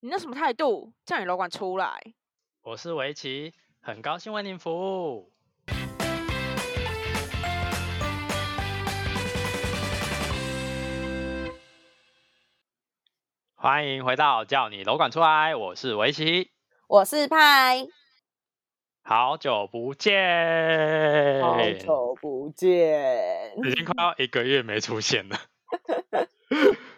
你那什么态度？叫你楼管出来！我是围棋，很高兴为您服务。欢迎回到叫你楼管出来，我是围棋，我是派，好久不见，好久不见，已经快要一个月没出现了。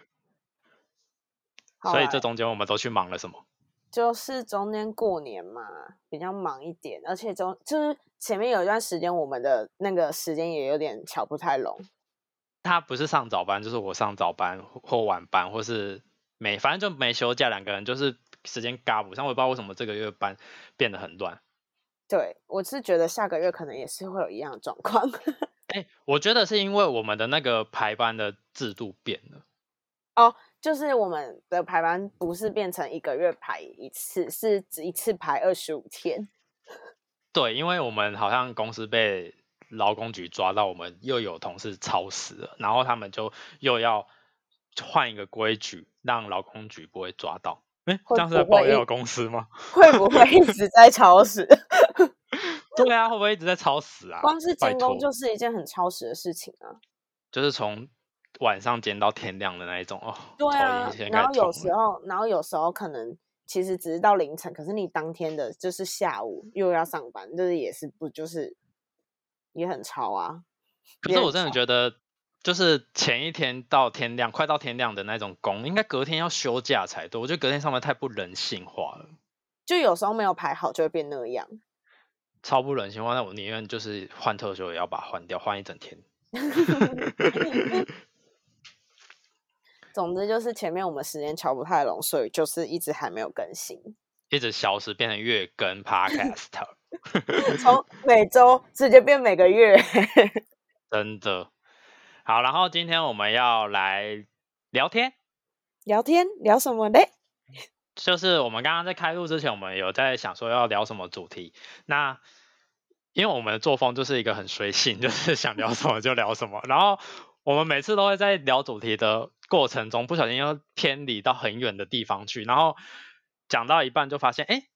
所以这中间我们都去忙了什么？就是中间过年嘛，比较忙一点，而且中就是前面有一段时间，我们的那个时间也有点瞧不太拢。他不是上早班，就是我上早班或晚班，或是没，反正就没休假，两个人就是时间嘎不上。我也不知道为什么这个月班变得很乱。对，我是觉得下个月可能也是会有一样的状况。哎，我觉得是因为我们的那个排班的制度变了。哦。就是我们的排班不是变成一个月排一次，是一次排二十五天。对，因为我们好像公司被劳工局抓到，我们又有同事超时了，然后他们就又要换一个规矩，让劳工局不会抓到。哎，这样是在抱怨公司吗？会不会一直在超时？对啊，会不会一直在超时啊？光是监工就是一件很超时的事情啊。就是从。晚上煎到天亮的那一种哦，对啊，然后有时候，然后有时候可能其实只是到凌晨，可是你当天的就是下午又要上班，就是也是不就是也很超啊。可是我真的觉得，就是前一天到天亮，快到天亮的那种工，应该隔天要休假才对。我觉得隔天上班太不人性化了，就有时候没有排好就会变那样，超不人性化。那我宁愿就是换特休也要把它换掉，换一整天。总之就是前面我们时间瞧不太拢，所以就是一直还没有更新，一直消失，变成月更 podcast，从每周直接变每个月，真的好。然后今天我们要来聊天，聊天聊什么嘞？就是我们刚刚在开录之前，我们有在想说要聊什么主题。那因为我们的作风就是一个很随性，就是想聊什么就聊什么。然后我们每次都会在聊主题的。过程中不小心又偏离到很远的地方去，然后讲到一半就发现，哎，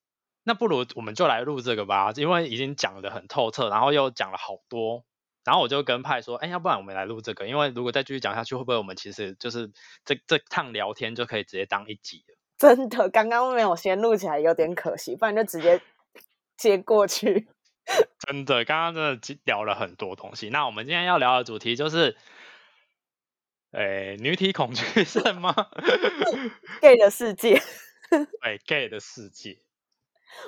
那不如我们就来录这个吧，因为已经讲的很透彻，然后又讲了好多，然后我就跟派说，哎，要不然我们来录这个，因为如果再继续讲下去，会不会我们其实就是这这趟聊天就可以直接当一集了？真的，刚刚没有先录起来有点可惜，不然就直接接过去。真的，刚刚真的聊了很多东西。那我们今天要聊的主题就是。哎，女体恐惧 症吗？gay 的世界，哎，gay 的世界。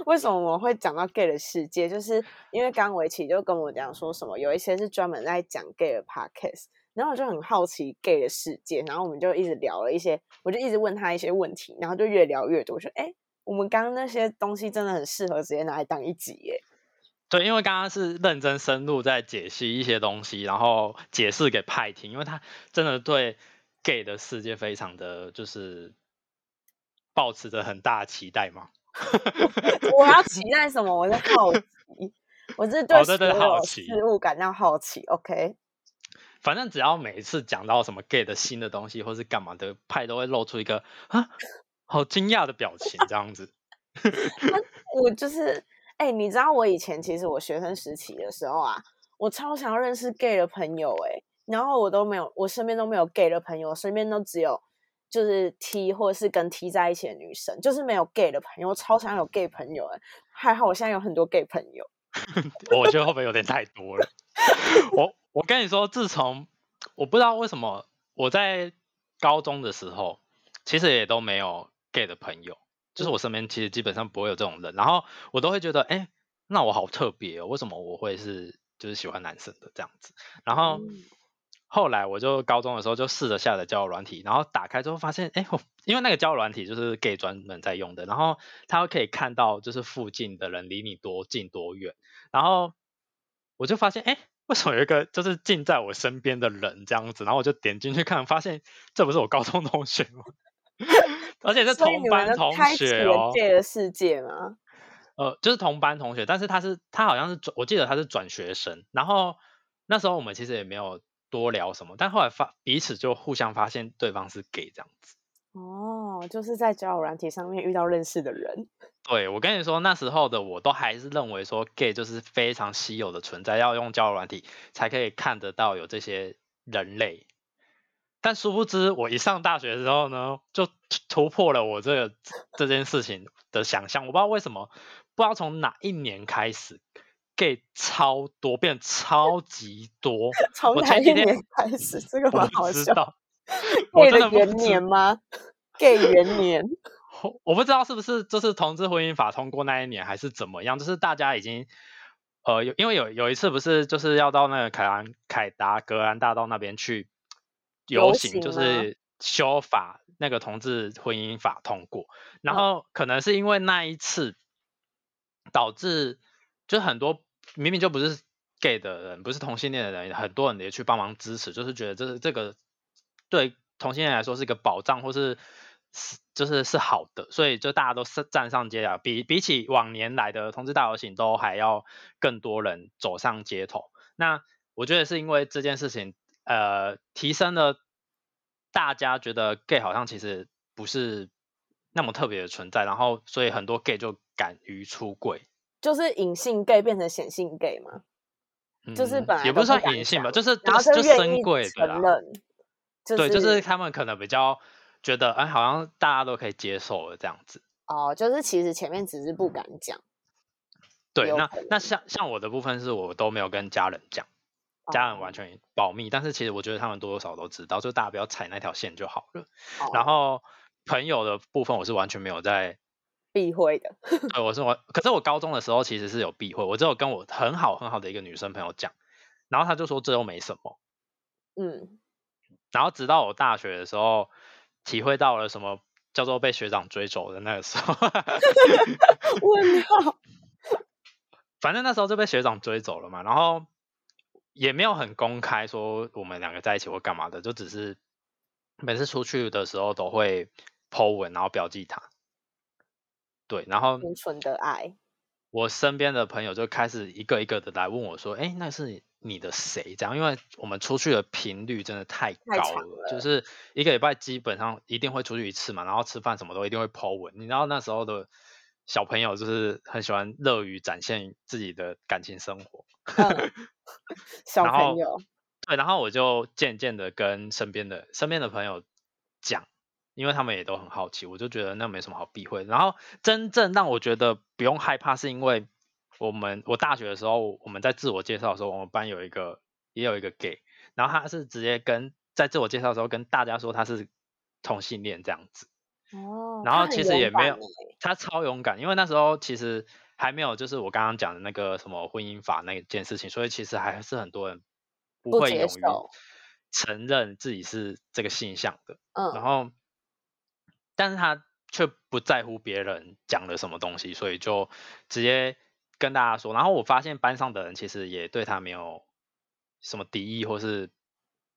为什么我会讲到 gay 的世界？就是因为刚围棋就跟我讲说什么，有一些是专门在讲 gay 的 podcast，然后我就很好奇 gay 的世界，然后我们就一直聊了一些，我就一直问他一些问题，然后就越聊越多，我说哎，我们刚刚那些东西真的很适合直接拿来当一集耶。对，因为刚刚是认真深入在解析一些东西，然后解释给派听，因为他真的对 gay 的世界非常的就是抱持着很大期待嘛。我要期待什么？我在好奇，我是对好奇事物感到好奇。OK，反正只要每一次讲到什么 gay 的新的东西或是干嘛的，派都会露出一个啊好惊讶的表情，这样子。我就是。哎，你知道我以前其实我学生时期的时候啊，我超想要认识 gay 的朋友哎，然后我都没有，我身边都没有 gay 的朋友，身边都只有就是 T 或者是跟 T 在一起的女生，就是没有 gay 的朋友。我超想有 gay 朋友哎，还好我现在有很多 gay 朋友。我觉得会不会有点太多了？我我跟你说，自从我不知道为什么我在高中的时候，其实也都没有 gay 的朋友。就是我身边其实基本上不会有这种人，然后我都会觉得，哎，那我好特别哦，为什么我会是就是喜欢男生的这样子？然后后来我就高中的时候就试着下载交友软体，然后打开之后发现，哎，因为那个交友软体就是 gay 专门在用的，然后它可以看到就是附近的人离你多近多远，然后我就发现，哎，为什么有一个就是近在我身边的人这样子？然后我就点进去看，发现这不是我高中同学吗？而且是同班同学哦。的世界吗？呃，就是同班同学，但是他是他好像是转，我记得他是转学生。然后那时候我们其实也没有多聊什么，但后来发彼此就互相发现对方是 gay 这样子。哦，就是在交友软体上面遇到认识的人。对，我跟你说，那时候的我都还是认为说 gay 就是非常稀有的存在，要用交友软体才可以看得到有这些人类。但殊不知，我一上大学的时候呢，就突破了我这个这件事情的想象。我不知道为什么，不知道从哪一年开始，gay 超多，变超级多。从哪一年开始？这个蛮好笑。gay 的 元年吗？gay 元年。我不知道是不是就是同志婚姻法通过那一年，还是怎么样？就是大家已经呃，有因为有有一次不是就是要到那个凯兰凯达格兰大道那边去游行，就是修法那个同志婚姻法通过，然后可能是因为那一次导致，就很多明明就不是 gay 的人，不是同性恋的人，很多人也去帮忙支持，就是觉得这是这个对同性恋来说是一个保障，或是。是，就是是好的，所以就大家都是站上街啊，比比起往年来的同志大游行都还要更多人走上街头。那我觉得是因为这件事情，呃，提升了大家觉得 gay 好像其实不是那么特别的存在，然后所以很多 gay 就敢于出柜，就是隐性 gay 变成显性 gay 吗？就是本来也不算隐性吧，就是然后就深柜承认，对，就是他们可能比较。觉得哎，好像大家都可以接受了这样子哦，就是其实前面只是不敢讲。对，那那像像我的部分是我都没有跟家人讲，家人完全保密。但是其实我觉得他们多多少少都知道，就大家不要踩那条线就好了。然后朋友的部分我是完全没有在避讳的。对，我是我，可是我高中的时候其实是有避讳，我只有跟我很好很好的一个女生朋友讲，然后她就说这又没什么。嗯。然后直到我大学的时候。体会到了什么叫做被学长追走的那个时候，问号。反正那时候就被学长追走了嘛，然后也没有很公开说我们两个在一起或干嘛的，就只是每次出去的时候都会 po 文，然后标记他。对，然后纯纯的爱。我身边的朋友就开始一个一个的来问我说：“哎，那是你的谁？”这样，因为我们出去的频率真的太高了，就是一个礼拜基本上一定会出去一次嘛，然后吃饭什么都一定会 po 文。你知道那时候的小朋友就是很喜欢乐于展现自己的感情生活。小朋友。对，然后我就渐渐的跟身边的身边的朋友讲。因为他们也都很好奇，我就觉得那没什么好避讳。然后真正让我觉得不用害怕，是因为我们我大学的时候，我们在自我介绍的时候，我们班有一个也有一个 gay，然后他是直接跟在自我介绍的时候跟大家说他是同性恋这样子。哦。然后其实也没有，他超勇敢，因为那时候其实还没有就是我刚刚讲的那个什么婚姻法那件事情，所以其实还是很多人不会勇于承认自己是这个性向的。嗯。然后。但是他却不在乎别人讲了什么东西，所以就直接跟大家说。然后我发现班上的人其实也对他没有什么敌意或是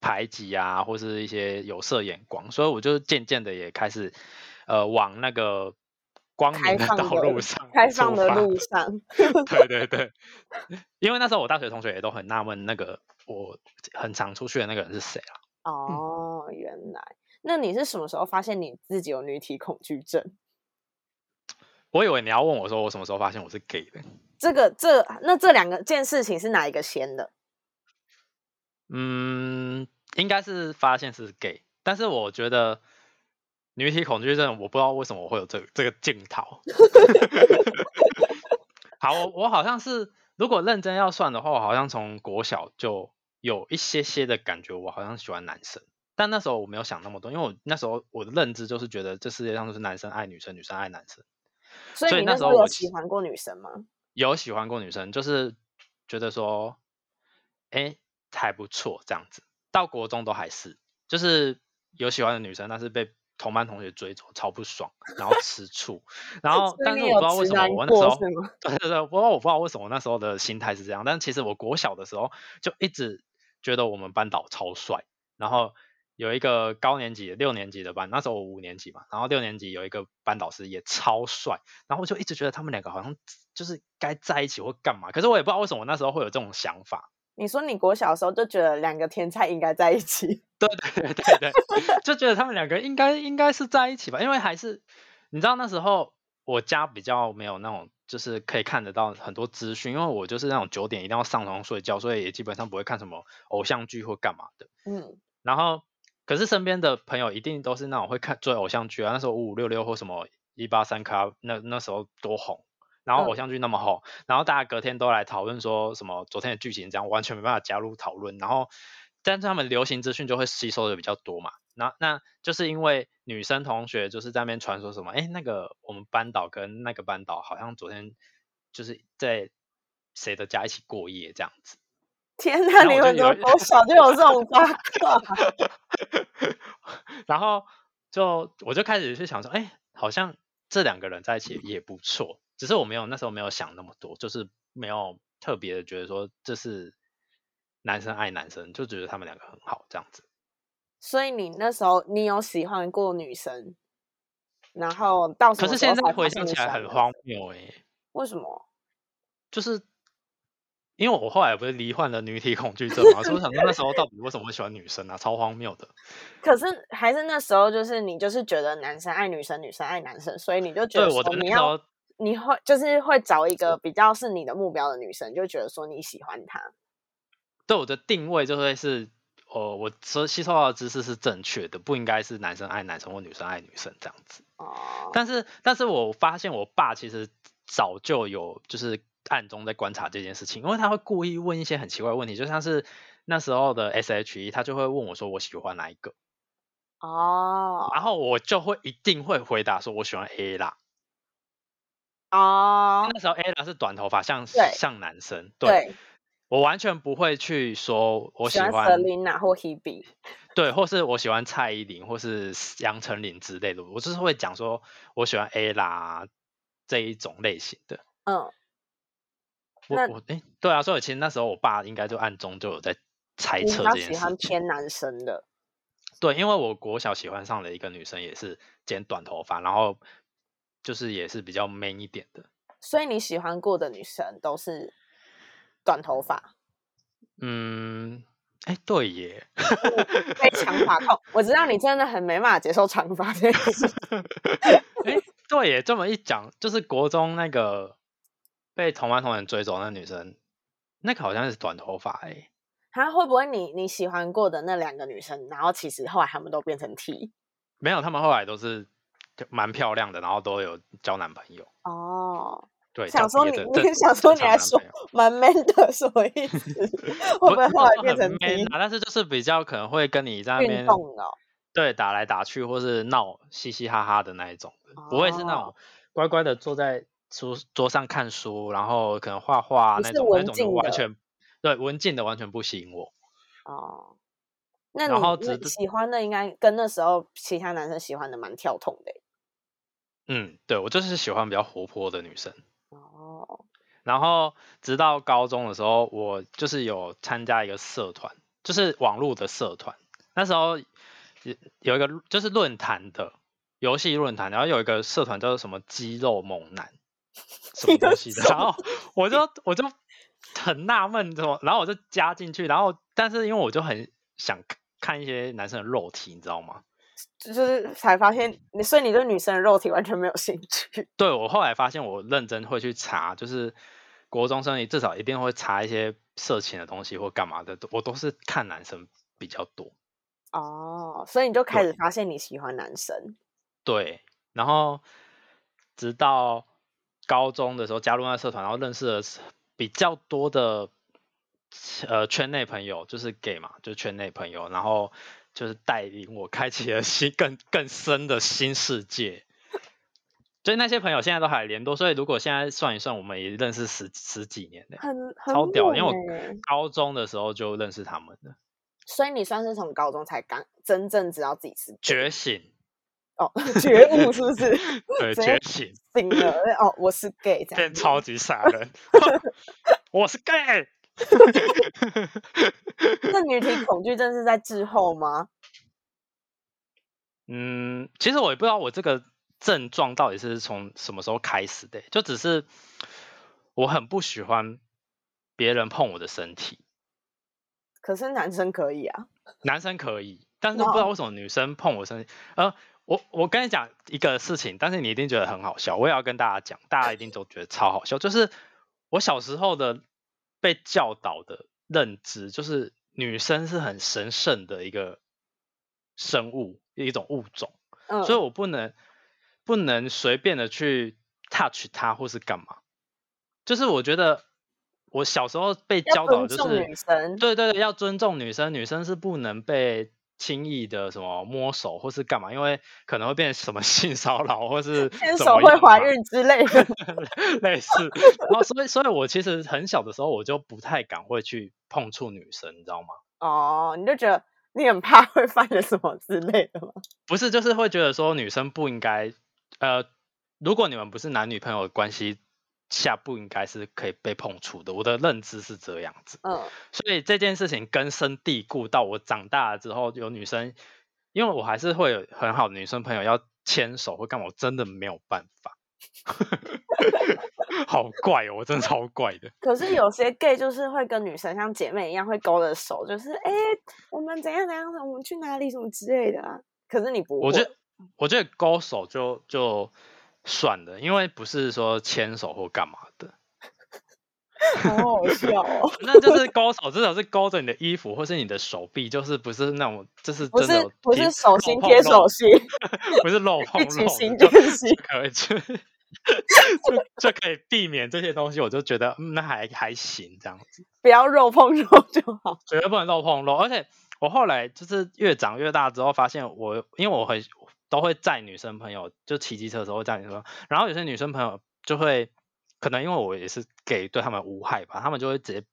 排挤啊，或是一些有色眼光，所以我就渐渐的也开始呃往那个光明的道路上开放的路上。对对对，因为那时候我大学同学也都很纳闷，那个我很常出去的那个人是谁啊？哦，原来。那你是什么时候发现你自己有女体恐惧症？我以为你要问我说我什么时候发现我是 gay 的。这个这那这两个件事情是哪一个先的？嗯，应该是发现是 gay，但是我觉得女体恐惧症，我不知道为什么我会有这这个镜头。好，我我好像是如果认真要算的话，我好像从国小就有一些些的感觉，我好像喜欢男生。但那时候我没有想那么多，因为我那时候我的认知就是觉得这世界上都是男生爱女生，女生爱男生。所以你那时候有喜欢过女生吗？有喜欢过女生，就是觉得说，哎，还不错这样子。到国中都还是，就是有喜欢的女生，但是被同班同学追走，超不爽，然后吃醋。然 后，但是 我不知道为什么我那时候，对对对，不过我不知道为什么那时候的心态是这样。但其实我国小的时候就一直觉得我们班导超帅，然后。有一个高年级六年级的班，那时候我五年级嘛，然后六年级有一个班导师也超帅，然后我就一直觉得他们两个好像就是该在一起或干嘛，可是我也不知道为什么我那时候会有这种想法。你说你国小的时候就觉得两个天才应该在一起？对 对对对对，就觉得他们两个应该应该是在一起吧，因为还是你知道那时候我家比较没有那种就是可以看得到很多资讯，因为我就是那种九点一定要上床睡觉，所以也基本上不会看什么偶像剧或干嘛的。嗯，然后可是身边的朋友一定都是那种会看追偶像剧啊，那时候五五六六或什么一八三咖，那那时候多红。然后偶像剧那么红，然后大家隔天都来讨论说什么昨天的剧情这样，完全没办法加入讨论。然后，但是他们流行资讯就会吸收的比较多嘛。那那就是因为女生同学就是在那边传说什么，哎，那个我们班导跟那个班导好像昨天就是在谁的家一起过夜这样子。天哪，你们怎么从小就有这种八卦？然后就我就开始去想说，哎，好像这两个人在一起也不错。只是我没有那时候没有想那么多，就是没有特别的觉得说这是男生爱男生，就觉得他们两个很好这样子。所以你那时候你有喜欢过女生，然后到可是现在回想起来很荒谬哎。为什么？就是因为我后来不是罹患了女体恐惧症嘛，所以我想说那时候到底为什么会喜欢女生啊？超荒谬的。可是还是那时候就是你就是觉得男生爱女生，女生爱男生，所以你就觉得说你要。你会就是会找一个比较是你的目标的女生，就觉得说你喜欢她。对我的定位就会是，哦，我所吸收到的知识是正确的，不应该是男生爱男生或女生爱女生这样子。哦。但是，但是我发现我爸其实早就有就是暗中在观察这件事情，因为他会故意问一些很奇怪的问题，就像是那时候的 S H E，他就会问我说我喜欢哪一个。哦。然后我就会一定会回答说我喜欢 A 啦。哦，那时候 Ella 是短头发，像像男生，对，我完全不会去说我喜欢 Selina 或 Hebe，对，或是我喜欢蔡依林或是杨丞琳之类的，我就是会讲说我喜欢 Ella 这一种类型的。嗯，我我哎，对啊，所以其实那时候我爸应该就暗中就有在猜测这件事。喜欢偏男生的，对，因为我国小喜欢上了一个女生，也是剪短头发，然后。就是也是比较 man 一点的，所以你喜欢过的女生都是短头发。嗯，哎，对耶，被长发控，我知道你真的很没办法接受长发这件事。哎，对耶，这么一讲，就是国中那个被同班同学追走那女生，那个好像是短头发哎。他会不会你你喜欢过的那两个女生，然后其实后来他们都变成 T？没有，他们后来都是。蛮漂亮的，然后都有交男朋友哦。对，想说你，你想说你还说蛮 man 的，什么意思？会不会后来变成 man？啊但是就是比较可能会跟你在那边对打来打去，或是闹嘻嘻哈哈的那一种，不会是那种乖乖的坐在书桌上看书，然后可能画画那种那种完全对文静的完全不吸引我。哦，那你喜欢的应该跟那时候其他男生喜欢的蛮跳痛的。嗯，对我就是喜欢比较活泼的女生。哦。然后直到高中的时候，我就是有参加一个社团，就是网络的社团。那时候有有一个就是论坛的游戏论坛，然后有一个社团叫做什么肌肉猛男，什么东西的。然后我就我就很纳闷，怎么？然后我就加进去，然后但是因为我就很想看一些男生的肉体，你知道吗？就是才发现你，所以你对女生的肉体完全没有兴趣。对我后来发现，我认真会去查，就是国中生，你至少一定会查一些色情的东西或干嘛的，我都是看男生比较多。哦，所以你就开始发现你喜欢男生。对，然后直到高中的时候加入那社团，然后认识了比较多的呃圈内朋友，就是 gay 嘛，就是圈内朋友，然后。就是带领我开启了新更更深的新世界，所以那些朋友现在都还联络，所以如果现在算一算，我们也认识十十几年很超屌，因为我高中的时候就认识他们了。所以你算是从高中才刚真正知道自己是觉醒哦，觉悟是不是？对，觉醒醒了哦，我是 gay，变超级傻人，我是 gay。那女体恐惧症是在滞后吗？嗯，其实我也不知道我这个症状到底是从什么时候开始的，就只是我很不喜欢别人碰我的身体。可是男生可以啊，男生可以，但是不知道为什么女生碰我身体，呃，我我跟你讲一个事情，但是你一定觉得很好笑，我也要跟大家讲，大家一定都觉得超好笑，就是我小时候的被教导的认知，就是女生是很神圣的一个生物，一种物种，嗯，所以我不能不能随便的去 touch 她或是干嘛，就是我觉得我小时候被教导的就是，对对对，要尊重女生，女生是不能被轻易的什么摸手或是干嘛，因为可能会变成什么性骚扰或是 牵手会怀孕之类的。类似。然后所以所以我其实很小的时候我就不太敢会去碰触女生，你知道吗？哦，你就觉得你很怕会犯了什么之类的吗？不是，就是会觉得说女生不应该，呃，如果你们不是男女朋友的关系下，不应该是可以被碰触的。我的认知是这样子。嗯，所以这件事情根深蒂固到我长大了之后，有女生，因为我还是会有很好的女生朋友要牵手或干嘛，我真的没有办法，好怪哦，我真的超怪的。可是有些 gay 就是会跟女生像姐妹一样，会勾着手，就是哎、我们怎样怎样，我们去哪里什么之类的啊。可是你不会，我觉得，我觉得勾手就就算了，因为不是说牵手或干嘛的，好好笑哦。那就是勾手，至少是勾着你的衣服或是你的手臂，就是不是那种，就是不是真的皮不是手心贴手心，不是肉碰一起肉行就行。可以就就就可以避免这些东西，我就觉得嗯那还还行这样子，不要肉碰肉就好。绝对不能肉碰肉。而且我后来就是越长越大之后，发现我因为我很都会载女生朋友，就骑机车的时候会载女生朋友，然后有些女生朋友就会可能因为我也是给对他们无害吧，他们就会直接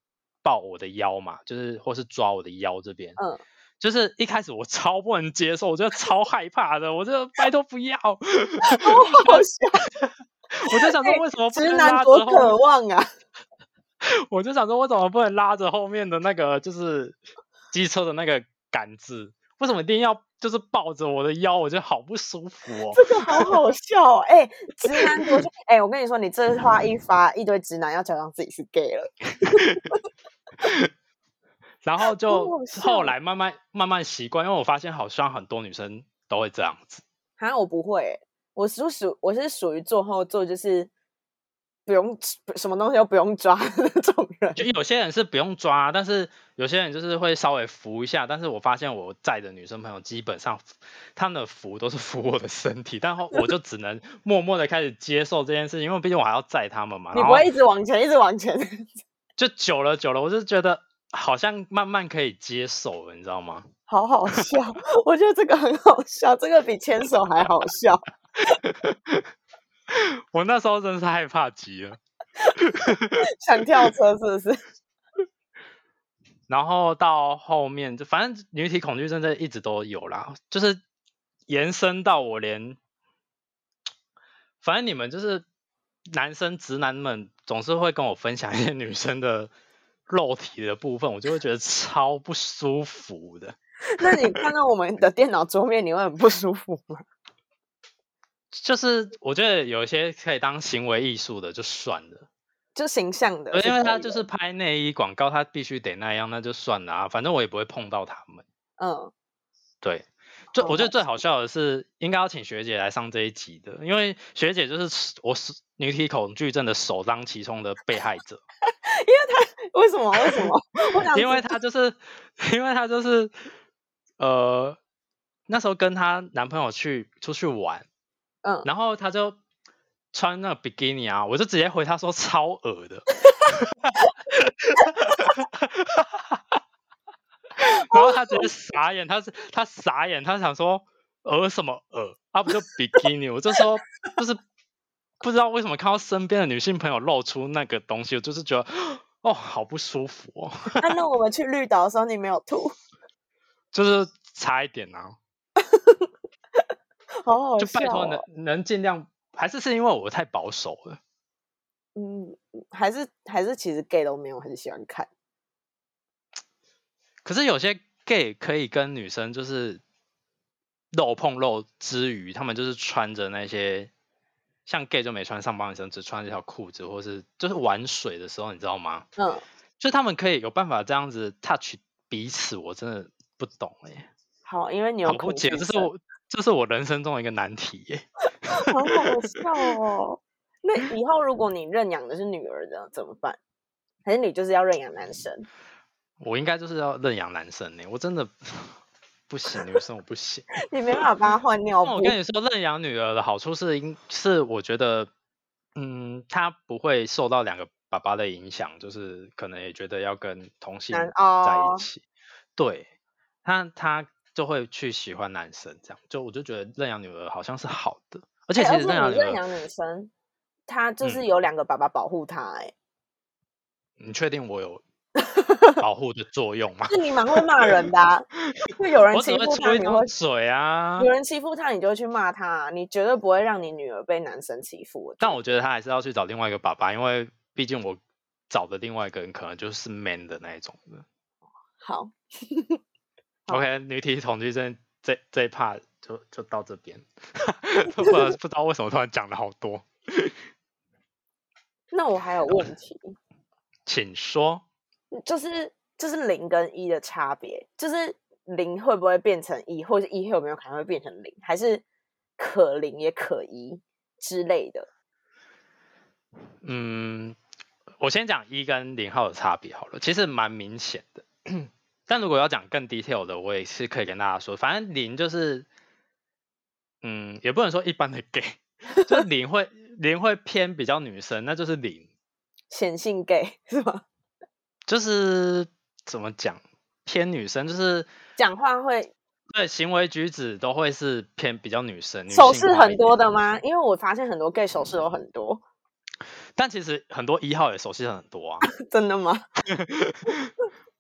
抱我的腰嘛，就是或是抓我的腰这边，嗯，就是一开始我超不能接受，我觉得超害怕的，我就 拜托不要，我好笑，我就想说哎为什么不直能拉男多渴望啊！我就想说，我怎么不能拉着后面的那个就是机车的那个杆子？为什么一定要就是抱着我的腰？我觉得好不舒服哦。这个好好 笑哦！哎、直男多哎、我跟你说，你这话一发，一堆直男要假装自己是 gay 了。然后就后来慢慢慢慢习惯，因为我发现好像很多女生都会这样子。好像我不会欸、我是属我是属于坐后座，就是不用什么东西都不用抓的那种人。就有些人是不用抓，但是有些人就是会稍微扶一下。但是我发现我在的女生朋友基本上她们的扶都是扶我的身体，但后我就只能默默的开始接受这件事情，因为毕竟我还要载他们嘛。你不会一直往前，一直往前。就久了久了，我就觉得好像慢慢可以接受了，你知道吗？好好笑，我觉得这个很好笑，这个比牵手还好笑。我那时候真是害怕极了。想跳车是不是？然后到后面，就反正女体恐惧症这一直都有啦，就是延伸到我连，反正你们就是男生直男们总是会跟我分享一些女生的肉体的部分，我就会觉得超不舒服的。那你看到我们的电脑桌面，你会很不舒服吗？就是我觉得有一些可以当行为艺术的就算了。就形象的因为他就是拍内衣广告，他必须得那样，那就算了啊，反正我也不会碰到他们。嗯，对，最我觉得最好笑的是，应该要请学姐来上这一集的，因为学姐就是我是女体恐惧症的首当其冲的被害者，因为她为什么？为什么？我因为知她就是，因为她就是，呃，那时候跟她男朋友去出去玩，嗯，然后他就穿那个比基尼啊，我就直接回他说超恶的。然后他直接傻眼，他是他傻眼，他想说鹅什么？鹅，啊不就比基尼？我就说就是不知道为什么看到身边的女性朋友露出那个东西，我就是觉得哦好不舒服哦，啊 那我们去绿岛的时候，你没有吐，就是差一点啊，好好笑、就拜托能哦。能尽量，还是是因为我太保守了。嗯，还是还是其实 gay 都没有很喜欢看。可是有些 gay 可以跟女生就是肉碰肉之余，他们就是穿着那些像 gay 就没穿上半身，只穿一条裤子，或是就是玩水的时候，你知道吗？嗯，就他们可以有办法这样子 touch 彼此，我真的不懂哎、好，因为你有好不解，这是我这是我人生中的一个难题耶。好好笑哦。那以后如果你认养的是女儿的怎么办？还是你就是要认养男生？我应该就是要认养男生呢，我真的 不行，女生我不行。你没办法帮他换尿布。我跟你说，认养女儿的好处是，因是我觉得，嗯，他不会受到两个爸爸的影响，就是可能也觉得要跟同性在一起，对他他就会去喜欢男生，这样就我就觉得认养女儿好像是好的，而且其实认养认养女生，她就是有两个爸爸保护她，哎，你确定我有？保护的作用嘛？是你蛮会骂人的，就 有人欺负他，你会嘴啊？有人欺负他，你就会去骂他，你绝对不会让你女儿被男生欺负。但我觉得他还是要去找另外一个爸爸，因为毕竟我找的另外一个人可能就是 man 的那一种的。好 ，OK，女体统计这这这一 part 就就到这边，不不知道为什么突然讲了好多。那我还有问题，请说。就是就是零跟一的差别，就是零会不会变成一，或者一有没有可能会变成零，还是可零也可一之类的？嗯，我先讲一跟零号的差别好了，其实蛮明显的。但如果要讲更 detail 的，我也是可以跟大家说，反正零就是，嗯，也不能说一般的 gay，就零会零会偏比较女生，那就是零显性 gay 是吗？就是怎么讲偏女生，就是讲话会对行为举止都会是偏比较女生，手势很多的吗？因为我发现很多 gay 手势有很多，但其实很多一号也手势很多啊，真的吗？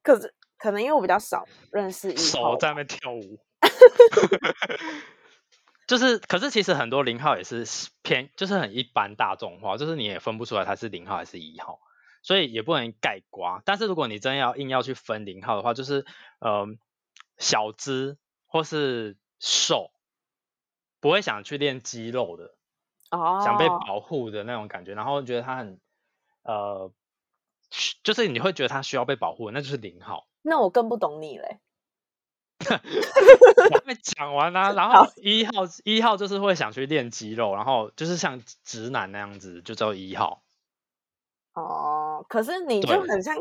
可是可能因为我比较少认识一号，手在那边跳舞，就是可是其实很多零号也是偏，就是很一般大众化，就是你也分不出来他是零号还是一号。所以也不能盖瓜，但是如果你真要硬要去分零号的话，就是呃小只或是瘦，不会想去练肌肉的，哦，想被保护的那种感觉，然后觉得他很呃，就是你会觉得他需要被保护，那就是零号。那我更不懂你嘞。我还没讲完啊，然后一号一号就是会想去练肌肉，然后就是像直男那样子，就叫一号。哦，可是你就很像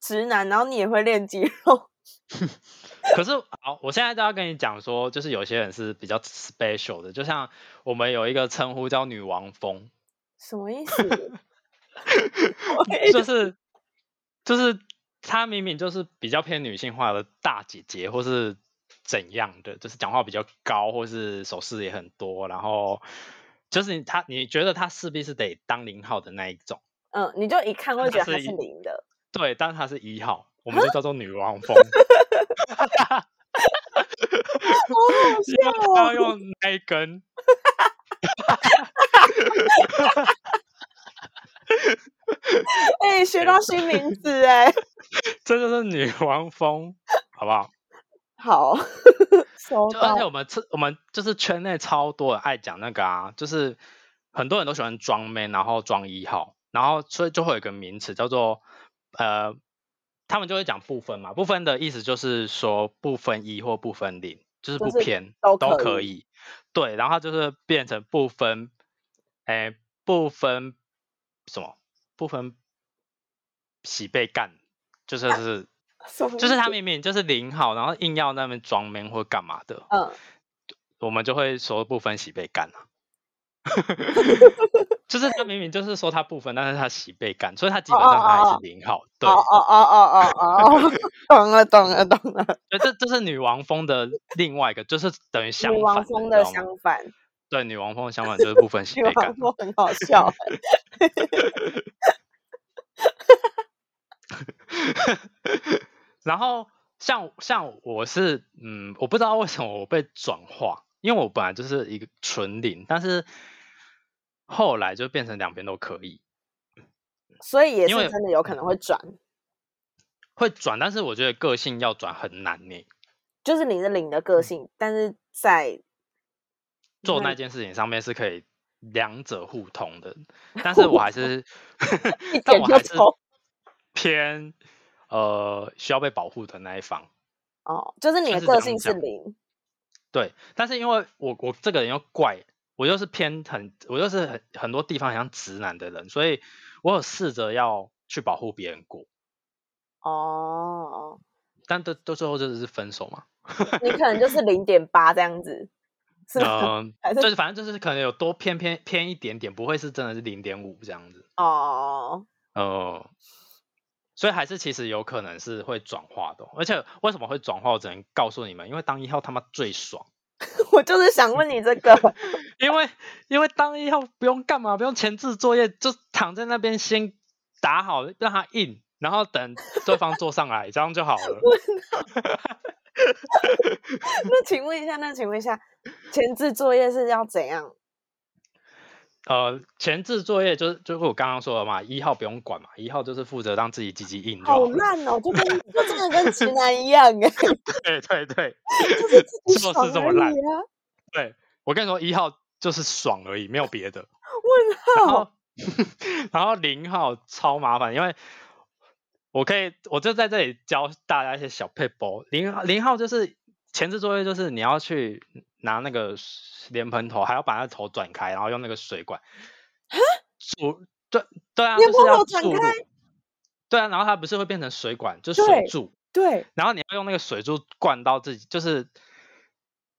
直男，然后你也会练肌肉。可是好，我现在就要跟你讲说，就是有些人是比较 special 的，就像我们有一个称呼叫女王风。什么意思？就是就是她明明就是比较偏女性化的大姐姐，或是怎样的，就是讲话比较高，或是手势也很多，然后就是她，你觉得她势必是得当零号的那一种。嗯，你就一看会觉得她是零的，对，但是她是一号，我们就叫做女王风。我要用那一根。哎，学到新名字哎，这就是女王风，好不好？好，就而且我们我们就是圈内超多的爱讲那个啊，就是很多人都喜欢装 man，然后装一号。然后，所以就会有个名词叫做，呃，他们就会讲不分嘛，不分的意思就是说不分一或不分零，就是不偏都可以。对，然后就是变成不分，哎，不分什么？不分喜被干，就是是，就是他明明就是零号，然后硬要那边装 man 或干嘛的，嗯，我们就会说不分喜被干啊。就是他明明就是说他不分，但是他喜被干，所以他基本上他还是零号。对，哦哦哦哦哦，懂了懂了懂了。对，这这是女王风的另外一个，就是等于相反。女王风的相反。对，女王风的相反就是不分喜被干。女王风很好笑。然后像像我是嗯，我不知道为什么我被转化，因为我本来就是一个纯零，但是。后来就变成两边都可以，所以也是真的有可能会转，会转，但是我觉得个性要转很难呢。就是你的领的个性，但是在做那件事情上面是可以两者互通的，但是我还是，但我还是偏呃需要被保护的那一方。哦，就是你的个性是零，对，但是因为我我这个人又怪，我又是偏很，我又是很很多地方很像直男的人，所以我有试着要去保护别人过，哦，但都都最后就是分手嘛。你可能就是零点八这样子，嗯，还是就是反正就是可能有多偏偏偏一点点，不会是真的是零点五这样子。哦，哦，所以还是其实有可能是会转化的哦，而且为什么会转化，我只能告诉你们，因为当一号他妈最爽，我就是想问你这个，因为因为当一号不用干嘛，不用前置作业，就躺在那边先打好，让他印，然后等对方坐上来，这样就好了。那请问一下，那请问一下，前置作业是要怎样？呃，前置作业就是就是我刚刚说的嘛，一号不用管嘛，一号就是负责让自己积极印就好好。烂哦，就跟就真的跟直男一样 哎，对对对，就是自己就是爽而这么烂已啊。对我跟你说，一号就是爽而已，没有别的。问号然后零号超麻烦，因为我可以，我就在这里教大家一些小配包。零号零号就是前置作业，就是你要去拿那个莲蓬头，还要把那头转开，然后用那个水管注，对对啊，莲蓬头转开。对啊，然后它不是会变成水管，就水柱，对，然后你要用那个水柱灌到自己，就是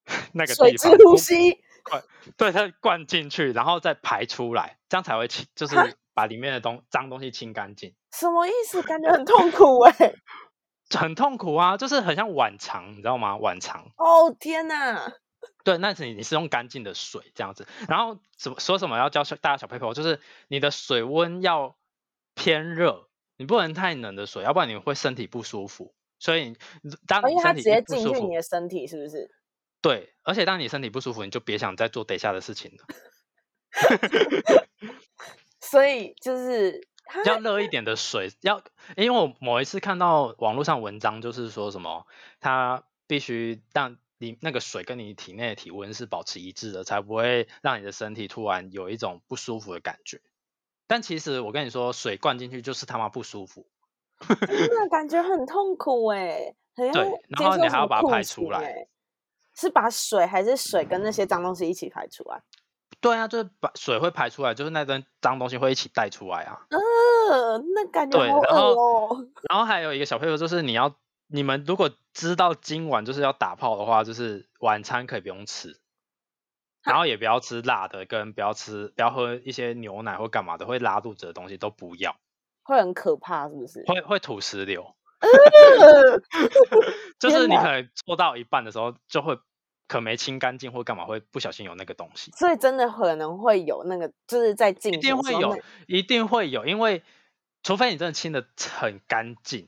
那个水之地方不呼吸灌，对，它灌进去，然后再排出来，这样才会起，就是把里面的东脏东西清干净。什么意思？感觉很痛苦哎。很痛苦啊，就是很像晚肠，你知道吗？晚肠，哦天哪！对，那是你你是用干净的水这样子，然后什么说什么要教小大家小 paper，就是你的水温要偏热，你不能太冷的水，要不然你会身体不舒服。所以你当哦，因为它直接进去你的身体，是不是？对，而且当你身体不舒服，你就别想再做等下的事情了。所以就是 要热一点的水，要因为我某一次看到网络上文章，就是说什么，它必须让你那个水跟你体内的体温是保持一致的，才不会让你的身体突然有一种不舒服的感觉。但其实我跟你说，水灌进去就是他妈不舒服。真的感觉很痛苦哎，很 像对然后你还要把它排出来。是把水还是水跟那些脏东西一起排出来？对啊，就是把水会排出来，就是那堆脏东西会一起带出来啊。呃，那感觉好恶哦。然后还有一个小配合就是你要，你们如果知道今晚就是要打炮的话，就是晚餐可以不用吃，然后也不要吃辣的，跟不要吃不要喝一些牛奶或干嘛的会拉肚子的东西都不要，会很可怕，是不是？会会吐石榴，呃 就是你可能做到一半的时候就会可没清干净或干嘛会不小心有那个东西，所以真的可能会有那个，就是在进一定会有一定会有，因为除非你真的清的很干净。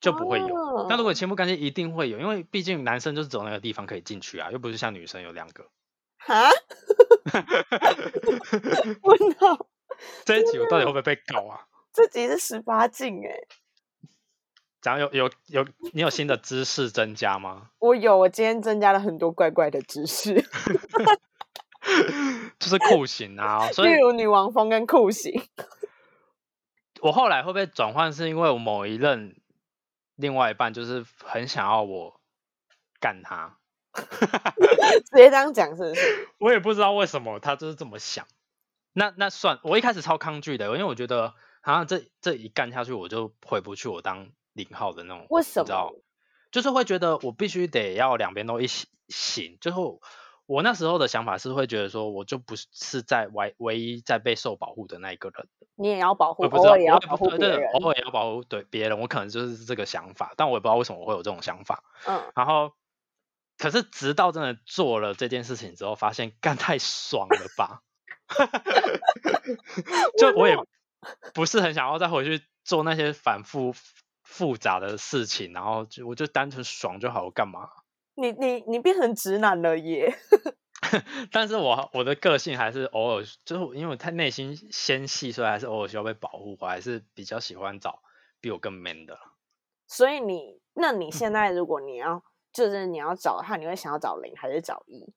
就不会有，但如果哦清不干净，一定会有，因为毕竟男生就是走那个地方可以进去啊，又不是像女生有两个。哈，问号，这一集我到底会不会被告啊？这集是十八禁哎。讲有有有，你有新的知识增加吗？我有，我今天增加了很多怪怪的知识，就是酷刑啊，所以例如女王风跟酷刑。我后来会被转换，是因为我某一任另外一半就是很想要我干他，直接这样讲是不是？我也不知道为什么他就是这么想。那那算，我一开始超抗拒的，因为我觉得好像这这一干下去，我就回不去我当零号的那种，为知道么？就是会觉得我必须得要两边都一起行。最后我那时候的想法是会觉得说，我就不是在唯唯一在被受保护的那一个人，你也要保护，偶尔也要保护别人。偶尔也要保护对别人，我可能就是这个想法，但我也不知道为什么我会有这种想法。嗯，然后，可是直到真的做了这件事情之后，发现干太爽了吧，就我也不是很想要再回去做那些反复复杂的事情，然后就我就单纯爽就好，我干嘛？你你你变成直男了耶！但是我我的个性还是偶尔，就是因为我太内心纤细，所以还是偶尔需要被保护。我还是比较喜欢找比我更 man 的。所以你，那嗯你现在如果你要，就是你要找他，你会想要找零还是找一？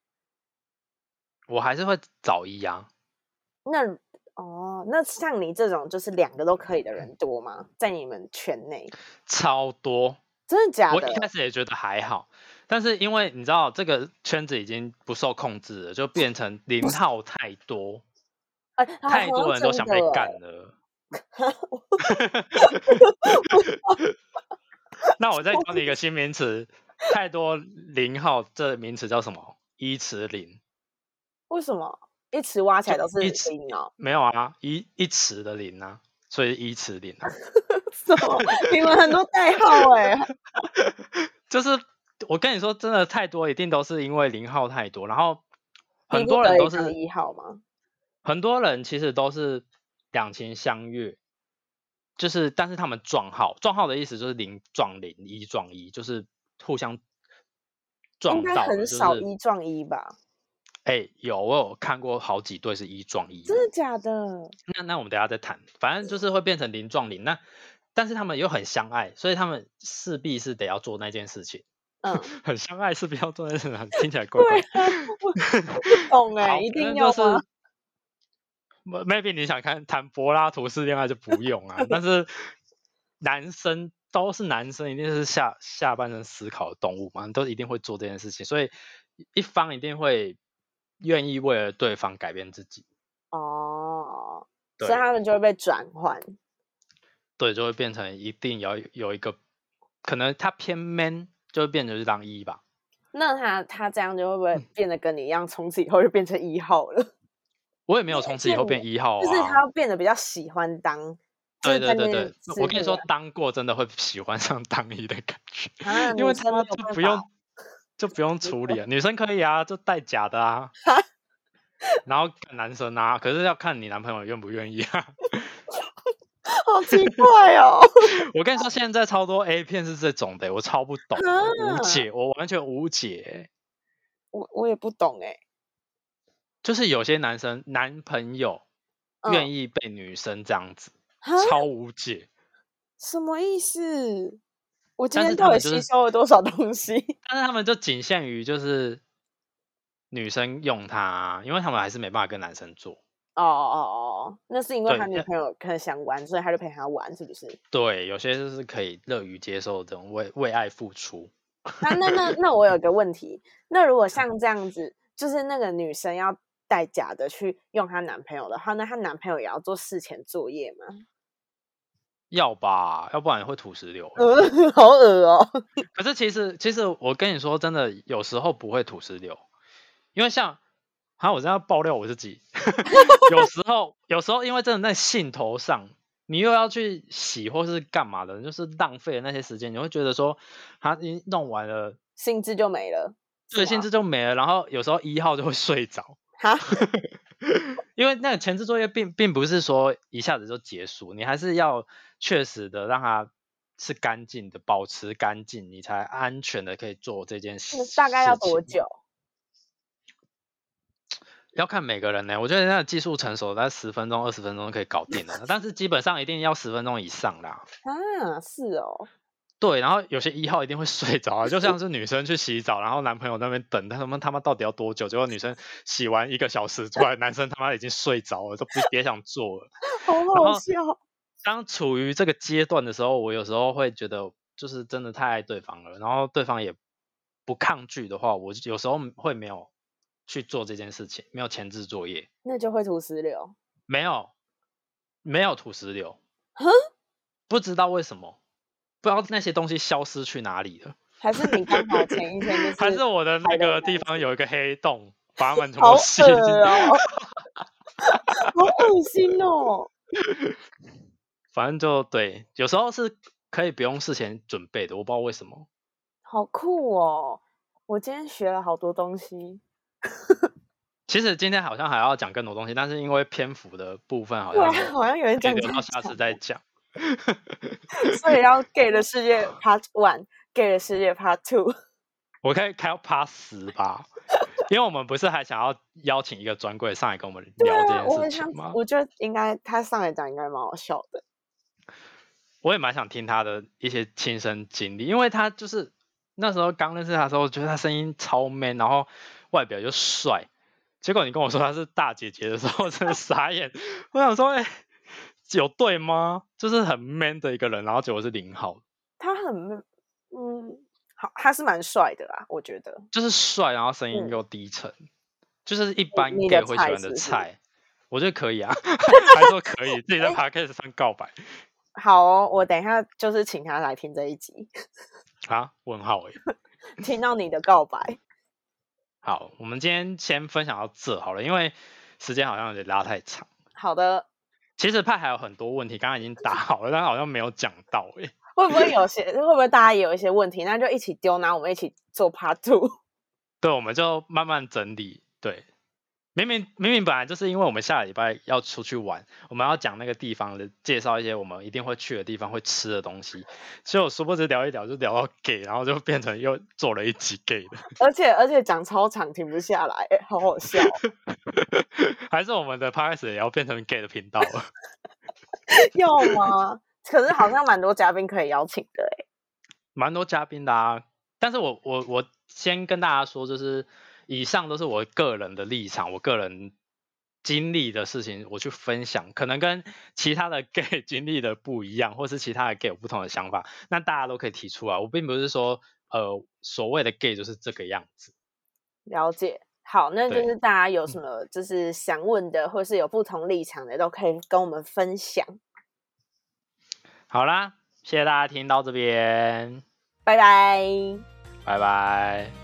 我还是会找一啊，那哦，那像你这种就是两个都可以的嗯人多吗？在你们圈内超多，真的假的？我一开始也觉得还好，但是因为你知道这个圈子已经不受控制了，就变成 零号太多，哎，太多人都想被干了。那我再教你一个 新名词，太多零号这名词叫什么？一池零。为什么一池挖起来都是一池零哦？没有啊，一一池的零啊，所以一池零啊。什么？你们很多代号哎、就是我跟你说，真的太多，一定都是因为零号太多，然后 很多人都是一号吗？很多人其实都是两情相悦，就是但是他们撞号，撞号的意思就是零撞零，一撞一，就是互相撞应该到，就是很少一撞一吧？哎、有我有看过好几对是一撞一，真的假的？那那我们等一下再谈，反正就是会变成零撞零。那但是他们又很相爱，所以他们势必是得要做那件事情。嗯，很相爱势必要做那件事情，听起来怪怪不懂哎、好一定就是要吗？maybe 你想看谈柏拉图式恋爱就不用啊，但是男生都是男生，一定是下下半身思考的动物嘛，都一定会做这件事情，所以一方一定会愿意为了对方改变自己，哦，所以他们就会被转换。对，就会变成一定要有一个，可能他偏 man 就会变成是当一吧，那他他这样就会不嗯会变得跟你一样，从此以后就变成一号了？我也没有从此以后是变一号就是啊。他变得比较喜欢当，对对对对，我跟你说吃，当过真的会喜欢上当一的感觉。啊，因为他不用就不用处理啊，女生可以啊，就带假的啊，然后看男生啊，可是要看你男朋友愿不愿意啊。好奇怪哦。我跟你说，现在超多 A 片是这种的，我超不懂，无解，我完全无解。我我也不懂哎、就是有些男生男朋友愿嗯意被女生这样子，哈超无解。什么意思？我今天到底吸收了多少东西？但是他们就仅限于就是女生用它啊，因为他们还是没办法跟男生做。哦哦哦，那是因为他女朋友可能想玩，所以他就陪他玩，是不是？对，有些就是可以乐于接受这种为为爱付出。那那那那我有个问题，那如果像这样子，就是那个女生要带假的去用她男朋友的话，那她男朋友也要做事前作业吗？要吧，要不然会吐石榴。嗯，好恶哦。可是其实其实我跟你说，真的有时候不会吐石榴，因为像，好，我这样爆料我自己，有时候有时候因为真的在兴头上，你又要去洗或是干嘛的，就是浪费了那些时间，你会觉得说，他已经弄完了，兴致就没了，是对，兴吗致就没了，然后有时候一号就会睡着。哈，因为那个前置作业并并不是说一下子就结束，你还是要确实的让它是干净的，保持干净，你才安全的可以做这件事。大概要多？久？要看每个人呢。我觉得那个技术成熟，在十分钟、二十分钟就可以搞定了，但是基本上一定要十分钟以上啦。啊，是哦，对，然后有些一号一定会睡着啊，就像是女生去洗澡，然后男朋友在那边等，他们他妈到底要多久？结果女生洗完一个小时出来，男生他妈已经睡着了，都不别想做了。好好笑。当处于这个阶段的时候，我有时候会觉得就是真的太爱对方了，然后对方也不抗拒的话，我有时候会没有去做这件事情，没有前置作业，那就会吐石榴。没有没有吐石榴，哼，不知道为什么，不知道那些东西消失去哪里了，还是你刚好前一天就 是还是我的那个地方有一个黑洞，把它们 全好部吸进恶哦，好恶心哦。反正就对，有时候是可以不用事前准备的，我不知道为什么。好酷哦！我今天学了好多东西。其实今天好像还要讲更多东西，但是因为篇幅的部分好像，好像有人讲这样留到下次再讲。所以要 gay 的世界 Part One，gay 的世界 Part Two。我可以开到 Part 十吧，因为我们不是还想要邀请一个专柜上来跟我们聊这件事情吗，？我觉得应该他上来讲应该蛮好笑的。我也蛮想听他的一些亲身经历，因为他就是那时候刚认识他的时候，觉得他声音超 man，然后外表又帅。结果你跟我说他是大姐姐的时候，真的傻眼。我想说，哎、有对吗？就是很 man 的一个人，然后结果是零号。他很，嗯，好，他是蛮帅的啦，我觉得。就是帅，然后声音嗯又低沉，就是一般你会喜欢的菜。我觉得可以啊，还说可以，自己在 podcast 上告白好哦，我等一下就是请他来听这一集，啊？问号诶。听到你的告白。好，我们今天先分享到这好了，因为时间好像有点拉太长。好的，其实派还有很多问题，刚刚已经打好了，但好像没有讲到诶。会不会有些会不会大家也有一些问题？那就一起丢，然后我们一起做 Part Two。对，我们就慢慢整理。对，明明明明本来就是因为我们下礼拜要出去玩，我们要讲那个地方的，介绍一些我们一定会去的地方，会吃的东西。结果殊不知聊一聊就聊到 gay，然后就变成又做了一集 gay 的，而且而且讲超长，停不下来，哎好好笑哦。还是我们的 podcast 也要变成 gay 的频道了。要吗？可是好像蛮多嘉宾可以邀请的哎。蛮多嘉宾的啊，但是我我我先跟大家说，就是以上都是我个人的立场，我个人经历的事情，我去分享，可能跟其他的 gay 经历的不一样，或是其他的 gay 有不同的想法，那大家都可以提出啊。我并不是说，呃，所谓的 gay 就是这个样子。了解。好，那就是大家有什么就是想问的，或是有不同立场的，都可以跟我们分享。好啦，谢谢大家听到这边，拜拜。拜拜。